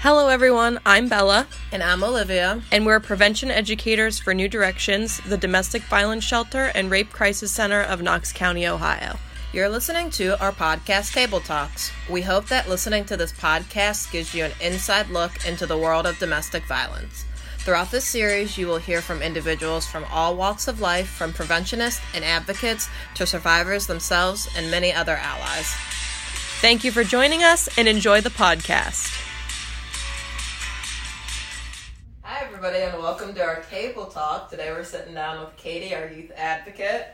Hello, everyone. I'm Bella, And I'm Olivia. and we're prevention educators for New Directions, the Domestic Violence Shelter and Rape Crisis Center of Knox County, Ohio. You're listening to our podcast, Table Talks. We hope that listening to this podcast gives you an inside look into the world of domestic violence. Throughout this series, you will hear from individuals from all walks of life, from preventionists and advocates to survivors themselves and many other allies. Thank you for joining us and enjoy the podcast. Everybody, and welcome to our table talk. Today we're sitting down with Katie, our youth advocate,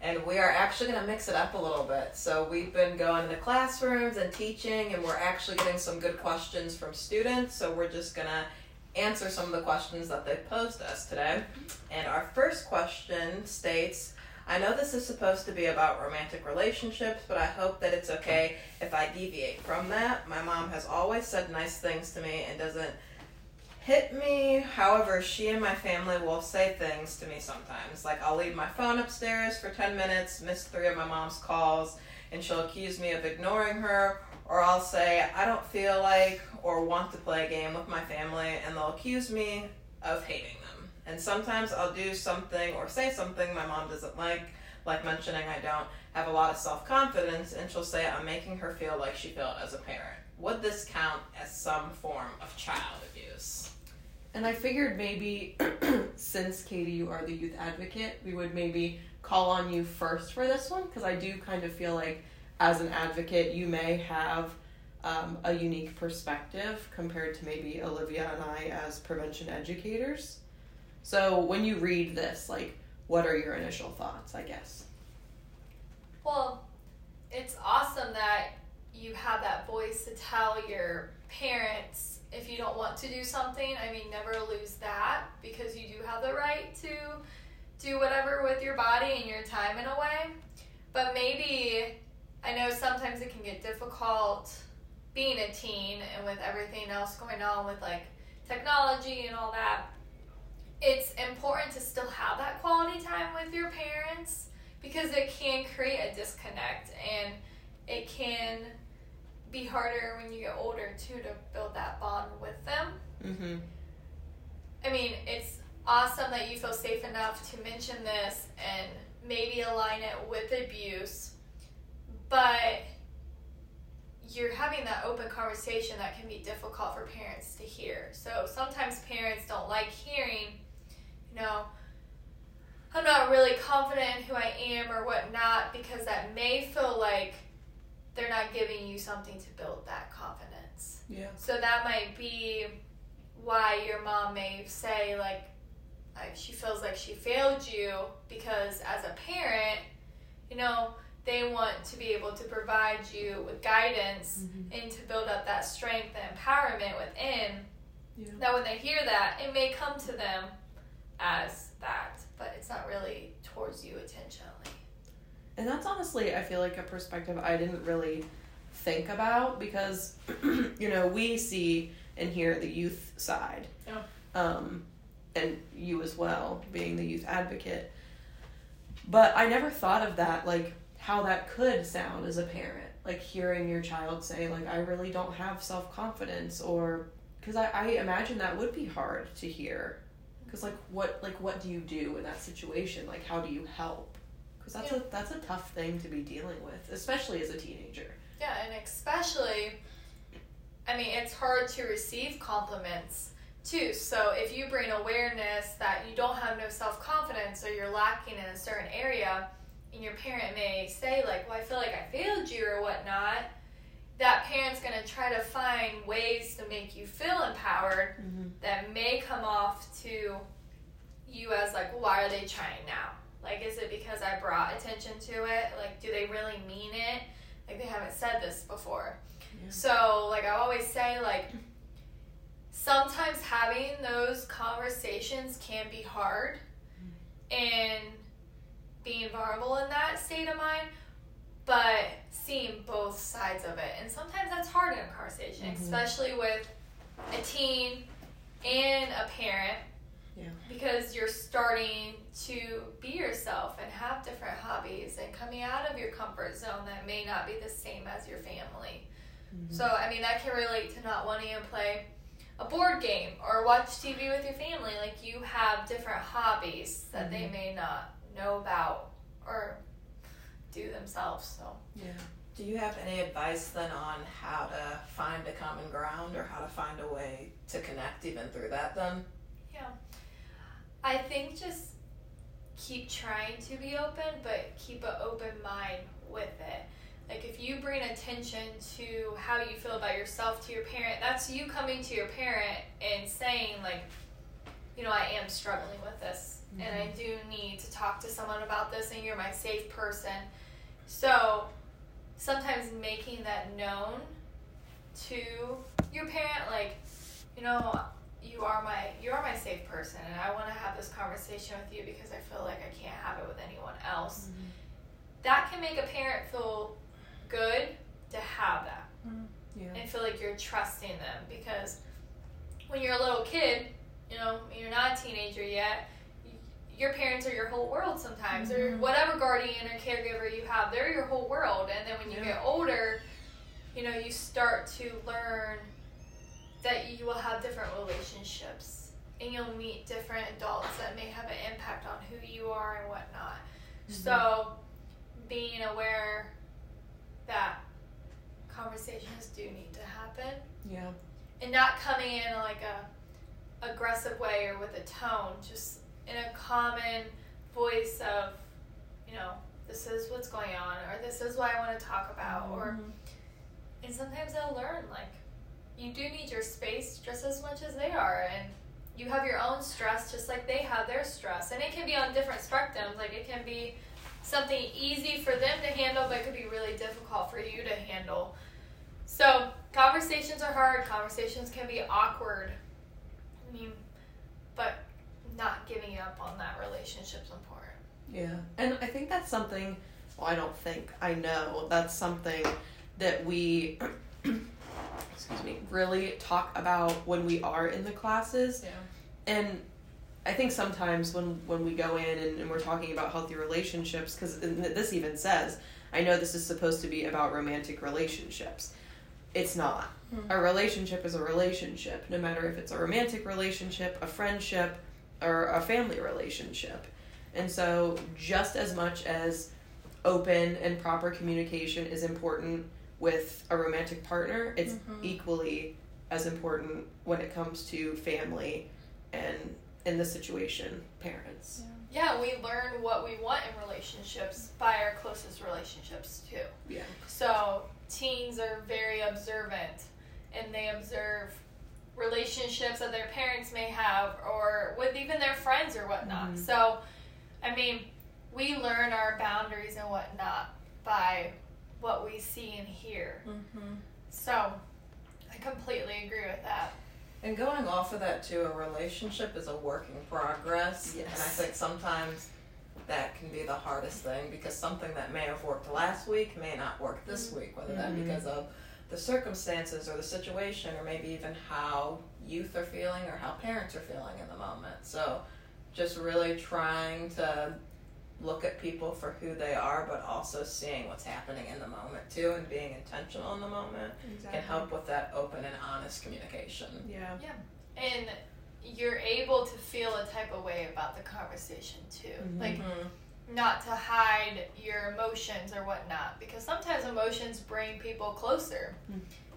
and we are actually going to mix it up a little bit. So, we've been going into classrooms and teaching, and we're actually getting some good questions from students. So, we're just going to answer some of the questions that they posed us today. And our first question states I know this is supposed to be about romantic relationships, but I hope that it's okay if I deviate from that. My mom has always said nice things to me and doesn't hit me. However, she and my family will say things to me sometimes. Like, I'll leave my phone upstairs for 10 minutes, miss three of my mom's calls, and she'll accuse me of ignoring her. Or I'll say, I don't feel like or want to play a game with my family, and they'll accuse me of hating them. And sometimes I'll do something or say something my mom doesn't like, like mentioning I don't have a lot of self confidence, and she'll say I'm making her feel like she felt as a parent. Would this count as some form of child abuse? And I figured maybe since Katie, you are the youth advocate, we would maybe call on you first for this one because I do kind of feel like as an advocate, you may have um, a unique perspective compared to maybe Olivia and I as prevention educators. So when you read this, like, what are your initial thoughts, I guess? Well, it's awesome that you have that voice to tell your parents if you don't want to do something. I mean, never lose that because you do have the right to do whatever with your body and your time in a way. But maybe, I know sometimes it can get difficult being a teen and with everything else going on with like technology and all that. It's important to still have that quality time with your parents because it can create a disconnect and it can be harder when you get older too to build that bond with them. Mm-hmm. I mean, it's awesome that you feel safe enough to mention this and maybe align it with abuse, but you're having that open conversation that can be difficult for parents to hear. So sometimes parents don't like hearing, you know, I'm not really confident in who I am or whatnot because that may feel like they're not giving you something to build that confidence. Yeah. So that might be why your mom may say like like she feels like she failed you because as a parent, you know, they want to be able to provide you with guidance mm-hmm. and to build up that strength and empowerment within. Yeah. That when they hear that, it may come to them as that, but it's not really towards you intentionally. And that's honestly, I feel like a perspective I didn't really think about because, you know, we see and hear the youth side. Yeah. Um, and you as well, being the youth advocate. But I never thought of that, like how that could sound as a parent. Like hearing your child say, like, I really don't have self confidence, or because I, I imagine that would be hard to hear. Because like what like what do you do in that situation? Like how do you help? Because that's Yeah. a that's a tough thing to be dealing with, especially as a teenager. Yeah, and especially, I mean, it's hard to receive compliments too. So if you bring awareness that you don't have no self confidence or you're lacking in a certain area, and your parent may say, like, well, I feel like I failed you or whatnot, that parent's going to try to find ways to make you feel empowered Mm-hmm. that may come off to you as like, why are they trying now? Like, is it because I brought attention to it? Like, do they really mean it? Like, they haven't said this before. Yeah. So, like, I always say, like, sometimes having those conversations can be hard and being vulnerable in that state of mind, but seeing both sides of it. And sometimes that's hard in a conversation, Mhm. especially with a teen and a parent Yeah. because you're starting to be yourself and have different hobbies and coming out of your comfort zone that may not be the same as your family. Mm-hmm. So, I mean, that can relate to not wanting to play a board game or watch TV with your family. Like you have different hobbies that they may not know about or do themselves. So Yeah. Do you have any advice then on how to find a common ground or how to find a way to connect even through that then? yeah, I think just keep trying to be open, but keep an open mind with it. Like if you bring attention to how you feel about yourself to your parent, that's you coming to your parent and saying like, you know, I am struggling with this, and I mm-hmm. do need to talk to someone about this, and you're my safe person. So sometimes making that known to your parent, like, you know, you are my you are my safe person, and I want to have this conversation with you because I feel like I can't have it with anyone else. Mm-hmm. That can make a parent feel good to have that mm-hmm. Yeah. and feel like you're trusting them because when you're a little kid, you know, you're not a teenager yet, your parents are your whole world sometimes, or mm-hmm. whatever guardian or caregiver you have, they're your whole world. And then when you Yeah. get older, you know, you start to learn that you will have different relationships and you'll meet different adults that may have an impact on who you are and whatnot. Mm-hmm. So, being aware that conversations do need to happen Yeah. and not coming in like a aggressive way or with a tone just in a common voice of you know this is what's going on or this is what i want to talk about or mm-hmm. and sometimes they'll learn like you do need your space just as much as they are and you have your own stress just like they have their stress. And it can be on different spectrums like it can be something easy for them to handle but it could be really difficult for you to handle. So conversations are hard conversations can be awkward. I mean but not giving up on that relationship's important. Yeah. And I think that's something, well, I don't think, I know that's something that we, excuse me, really talk about when we are in the classes. yeah And I think sometimes when, when we go in and, and we're talking about healthy relationships, because this even says, I know this is supposed to be about romantic relationships. It's not. Hmm. A relationship is a relationship, no matter if it's a romantic relationship, a friendship, or a family relationship. And so, just as much as open and proper communication is important with a romantic partner, it's equally as important when it comes to family and, in this situation, parents. yeah we learn what we want in relationships by our closest relationships too Yeah. So teens are very observant and they observe relationships that their parents may have or with even their friends or whatnot. Mhm. So, I mean, we learn our boundaries and whatnot by what we see and hear. Mm-hmm. So, I completely agree with that. And going off of that too, a relationship is a work in progress. And I think sometimes that can be the hardest thing because something that may have worked last week may not work this week, whether that Mhm. because of the circumstances or the situation or maybe even how youth are feeling or how parents are feeling in the moment. So just really trying to look at people for who they are but also seeing what's happening in the moment too and being intentional in the moment can help with that open and honest communication. Yeah. Yeah. And you're able to feel a type of way about the conversation too. Mhm. Like not to hide your emotions or whatnot because sometimes emotions bring people closer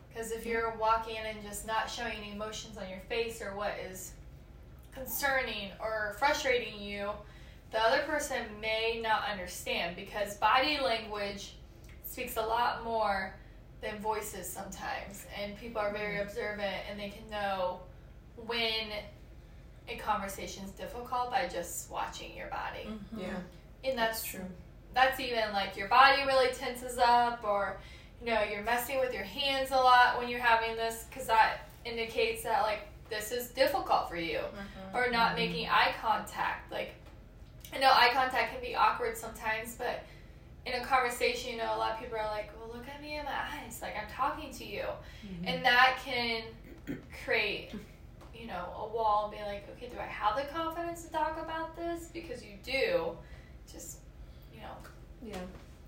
because if you're walking in and just not showing any emotions on your face or what is concerning or frustrating you the other person may not understand because body language speaks a lot more than voices sometimes and people are very mm-hmm. observant and they can know when a conversation is difficult by just watching your body Mm-hmm. Yeah. and that's true. that's even like your body really tenses up or you know you're messing with your hands a lot when you're having this because that indicates that like this is difficult for you mm-hmm. or not mm-hmm. making eye contact like i know eye contact can be awkward sometimes but in a conversation you know a lot of people are like well look at me in my eyes like i'm talking to you and that can create you know a wall and be like okay do i have the confidence to talk about this because you do just you know Yeah.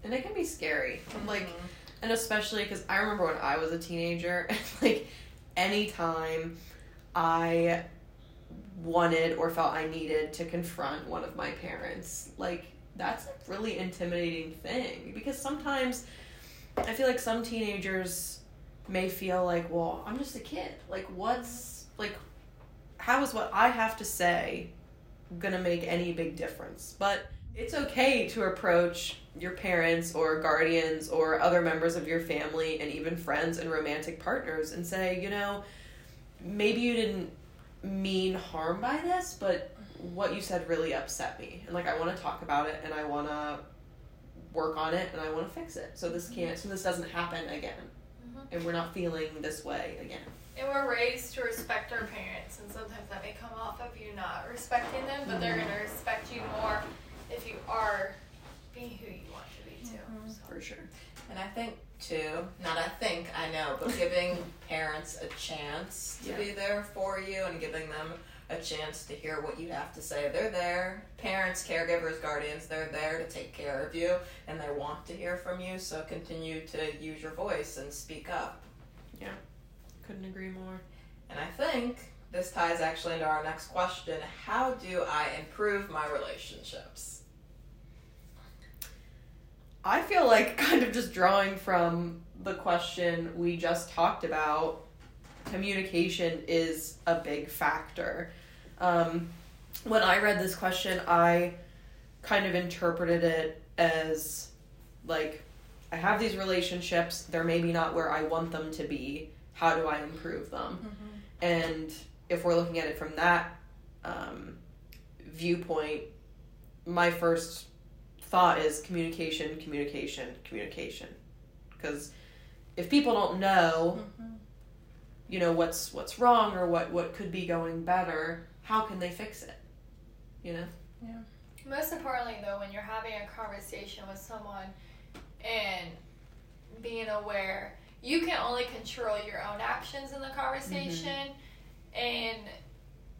And it can be scary. Like, Mm-hmm. and especially because I remember when I was a teenager, and like, anytime I wanted or felt I needed to confront one of my parents. Like, that's a really intimidating thing because sometimes I feel like some teenagers may feel like, well, I'm just a kid. Like, what's, like, how is what I have to say gonna make any big difference? But it's okay to approach your parents or guardians or other members of your family and even friends and romantic partners and say, you know, maybe you didn't mean harm by this, but what you said really upset me. And like I want to talk about it and I want to work on it and I want to fix it. So this can't so this doesn't happen again. Mhm. And we're not feeling this way again. And we're raised to respect our parents, and sometimes that may come off of you not respecting them, but they're gonna respect you more if you are being who you want to be too. So. For sure. And I think too, not I think, I know, but giving parents a chance to Yeah. be there for you and giving them a chance to hear what you have to say. They're there. Parents, caregivers, guardians, they're there to take care of you and they want to hear from you, so continue to use your voice and speak up. Yeah, couldn't agree more. And I think this ties actually into our next question. How do I improve my relationships? I feel like kind of just drawing from the question we just talked about, communication is a big factor. Um, when I read this question, I kind of interpreted it as like, I have these relationships, they're maybe not where I want them to be. How do I improve them? And if we're looking at it from that um, viewpoint, my first thought is communication, communication, communication. Because if people don't know, mm-hmm. you know what's what's wrong or what what could be going better, how can they fix it? You know. Yeah. Most importantly, though, when you're having a conversation with someone and being aware, you can only control your own actions in the conversation, mm-hmm. and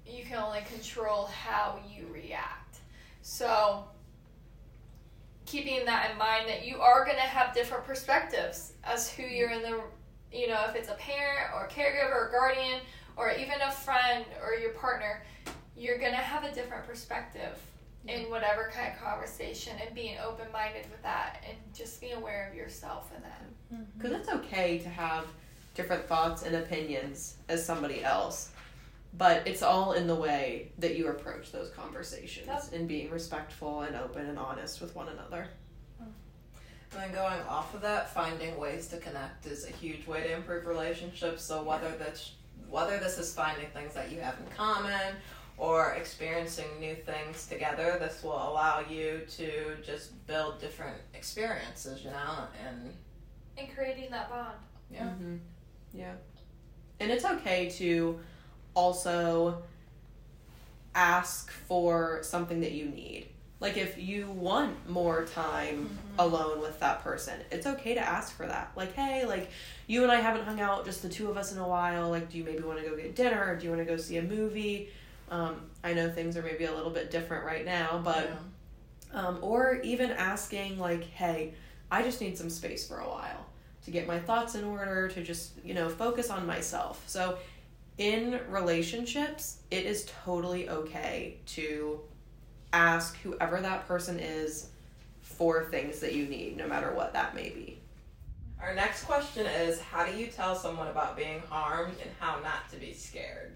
you can only control how you react. So, keeping that in mind that you are going to have different perspectives as who you're in the, you know, if it's a parent or caregiver or guardian or even a friend or your partner, you're going to have a different perspective in whatever kind of conversation and being open minded with that and just being aware of yourself in that. Mm-hmm. Because it's okay to have different thoughts and opinions as somebody else, but it's all in the way that you approach those conversations Yep. and being respectful and open and honest with one another. And then going off of that, finding ways to connect is a huge way to improve relationships. So whether that's whether this is finding things that you have in common or experiencing new things together, this will allow you to just build different experiences, you know, and And creating that bond. Yeah. hmm Yeah. And it's okay to also ask for something that you need. Like if you want more time alone with that person, it's okay to ask for that. Like, hey, like you and I haven't hung out just the two of us in a while. Like, do you maybe want to go get dinner? Or do you want to go see a movie? Um, I know things are maybe a little bit different right now, but um, or even asking like, hey, I just need some space for a while to get my thoughts in order, to just you know focus on myself. So in relationships, it is totally okay to ask whoever that person is for things that you need, no matter what that may be. Our next question is how do you tell someone about being harmed and how not to be scared?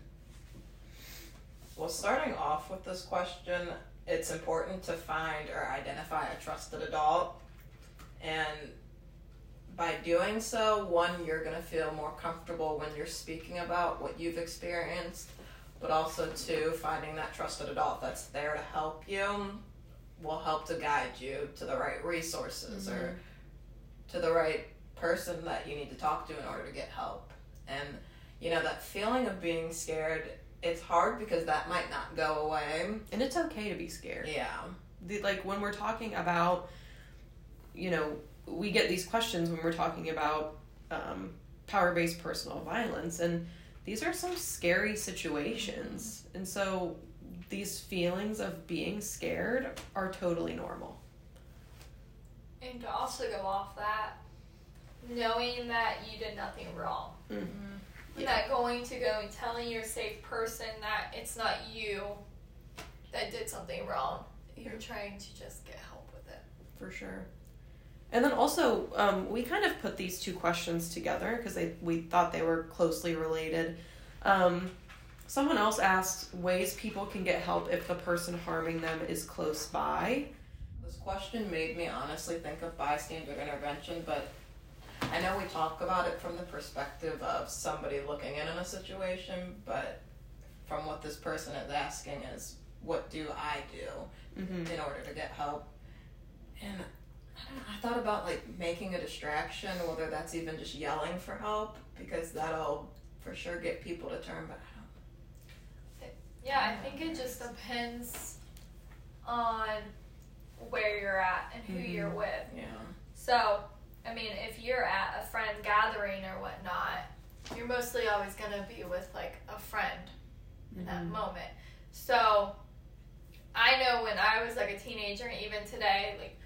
Well, starting off with this question, it's important to find or identify a trusted adult. And by doing so, one, you're going to feel more comfortable when you're speaking about what you've experienced, but also, two, finding that trusted adult that's there to help you will help to guide you to the right resources or mm-hmm. to the right person that you need to talk to in order to get help. And you know that feeling of being scared, it's hard because that might not go away. And it's okay to be scared. Yeah. the, like when we're talking about you know we get these questions when we're talking about um, power-based personal violence and these are some scary situations and so these feelings of being scared are totally normal And to also go off that, knowing that you did nothing wrong. And that going to go and telling your safe person that it's not you that did something wrong. You're trying to just get help with it. for sure. And then also, um, we kind of put these two questions together because we thought they were closely related. Um, someone else asked ways people can get help if the person harming them is close by. This question made me honestly think of bystander intervention, but I know we talk about it from the perspective of somebody looking in on a situation, but from what this person is asking is, what do I do Mm-hmm. in order to get help? And I don't know, I thought about like making a distraction, whether that's even just yelling for help, because that'll for sure get people to turn. But I Yeah, I think it just depends on where you're at and who you're with. Yeah. So, I mean, if you're at a friend gathering or whatnot, you're mostly always gonna be with like a friend in that Mhm. moment. So, I know when I was like a teenager, and even today, like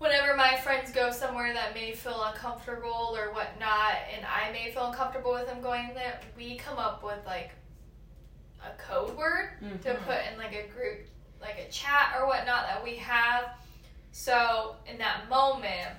whenever my friends go somewhere that may feel uncomfortable or whatnot, and I may feel uncomfortable with them going there, we come up with like a code word to Mhm. put in like a group, like a chat or whatnot that we have. So in that moment,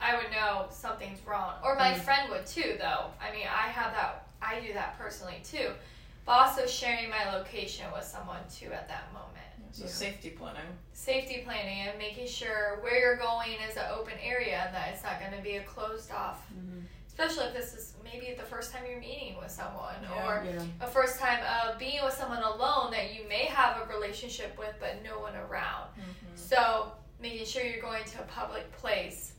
I would know something's wrong, or my Mm. friend would too. Though I mean, I have that. I do that personally too, but also sharing my location with someone too at that moment. So Yeah. safety planning. Safety planning and making sure where you're going is an open area and that it's not going to be a closed off. Mhm. Especially if this is maybe the first time you're meeting with someone, Yeah. or Yeah. a first time of being with someone alone that you may have a relationship with but no one around. So making sure you're going to a public place.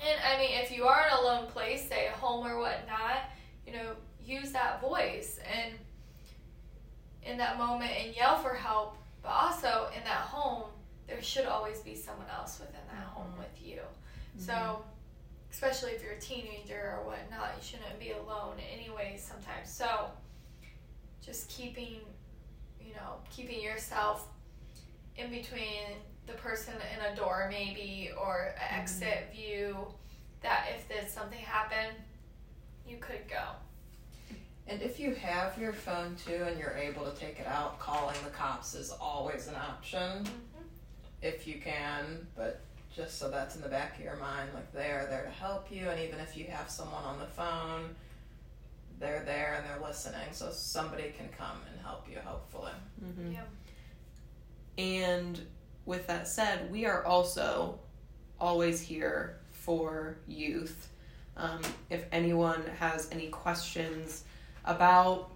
And I mean, if you are in a lone place, say a home or whatnot, you know, use that voice and in that moment and yell for help. But also in that home, there should always be someone else within that home Mhm. with you. So, especially if you're a teenager or whatnot, you shouldn't be alone anyway sometimes. So, just keeping, you know, keeping yourself in between the person in a door maybe or an exit view that if there's something happen, you could go. And if you have your phone too and you're able to take it out, calling the cops is always an option if you can, but just so that's in the back of your mind, like they are there to help you, and even if you have someone on the phone, they're there and they're listening, so somebody can come and help you, hopefully. Mhm. Yeah. And with that said, we are also always here for youth. Um, if anyone has any questions about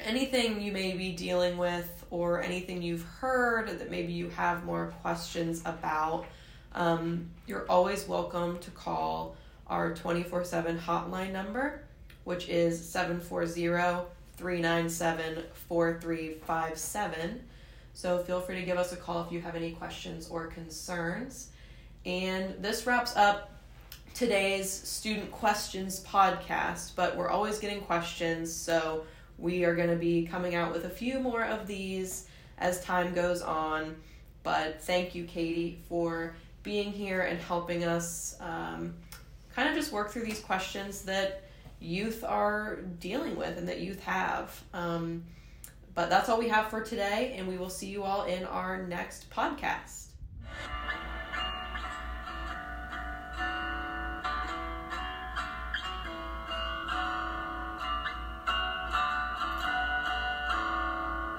anything you may be dealing with or anything you've heard that maybe you have more questions about, um, you're always welcome to call our 24 7 hotline number, which is 740 397 4357. So feel free to give us a call if you have any questions or concerns. And this wraps up today's student questions podcast, but we're always getting questions, so we are going to be coming out with a few more of these as time goes on. But thank you, Katie, for being here and helping us um, kind of just work through these questions that youth are dealing with and that youth have. Um, but that's all we have for today, and we will see you all in our next podcast.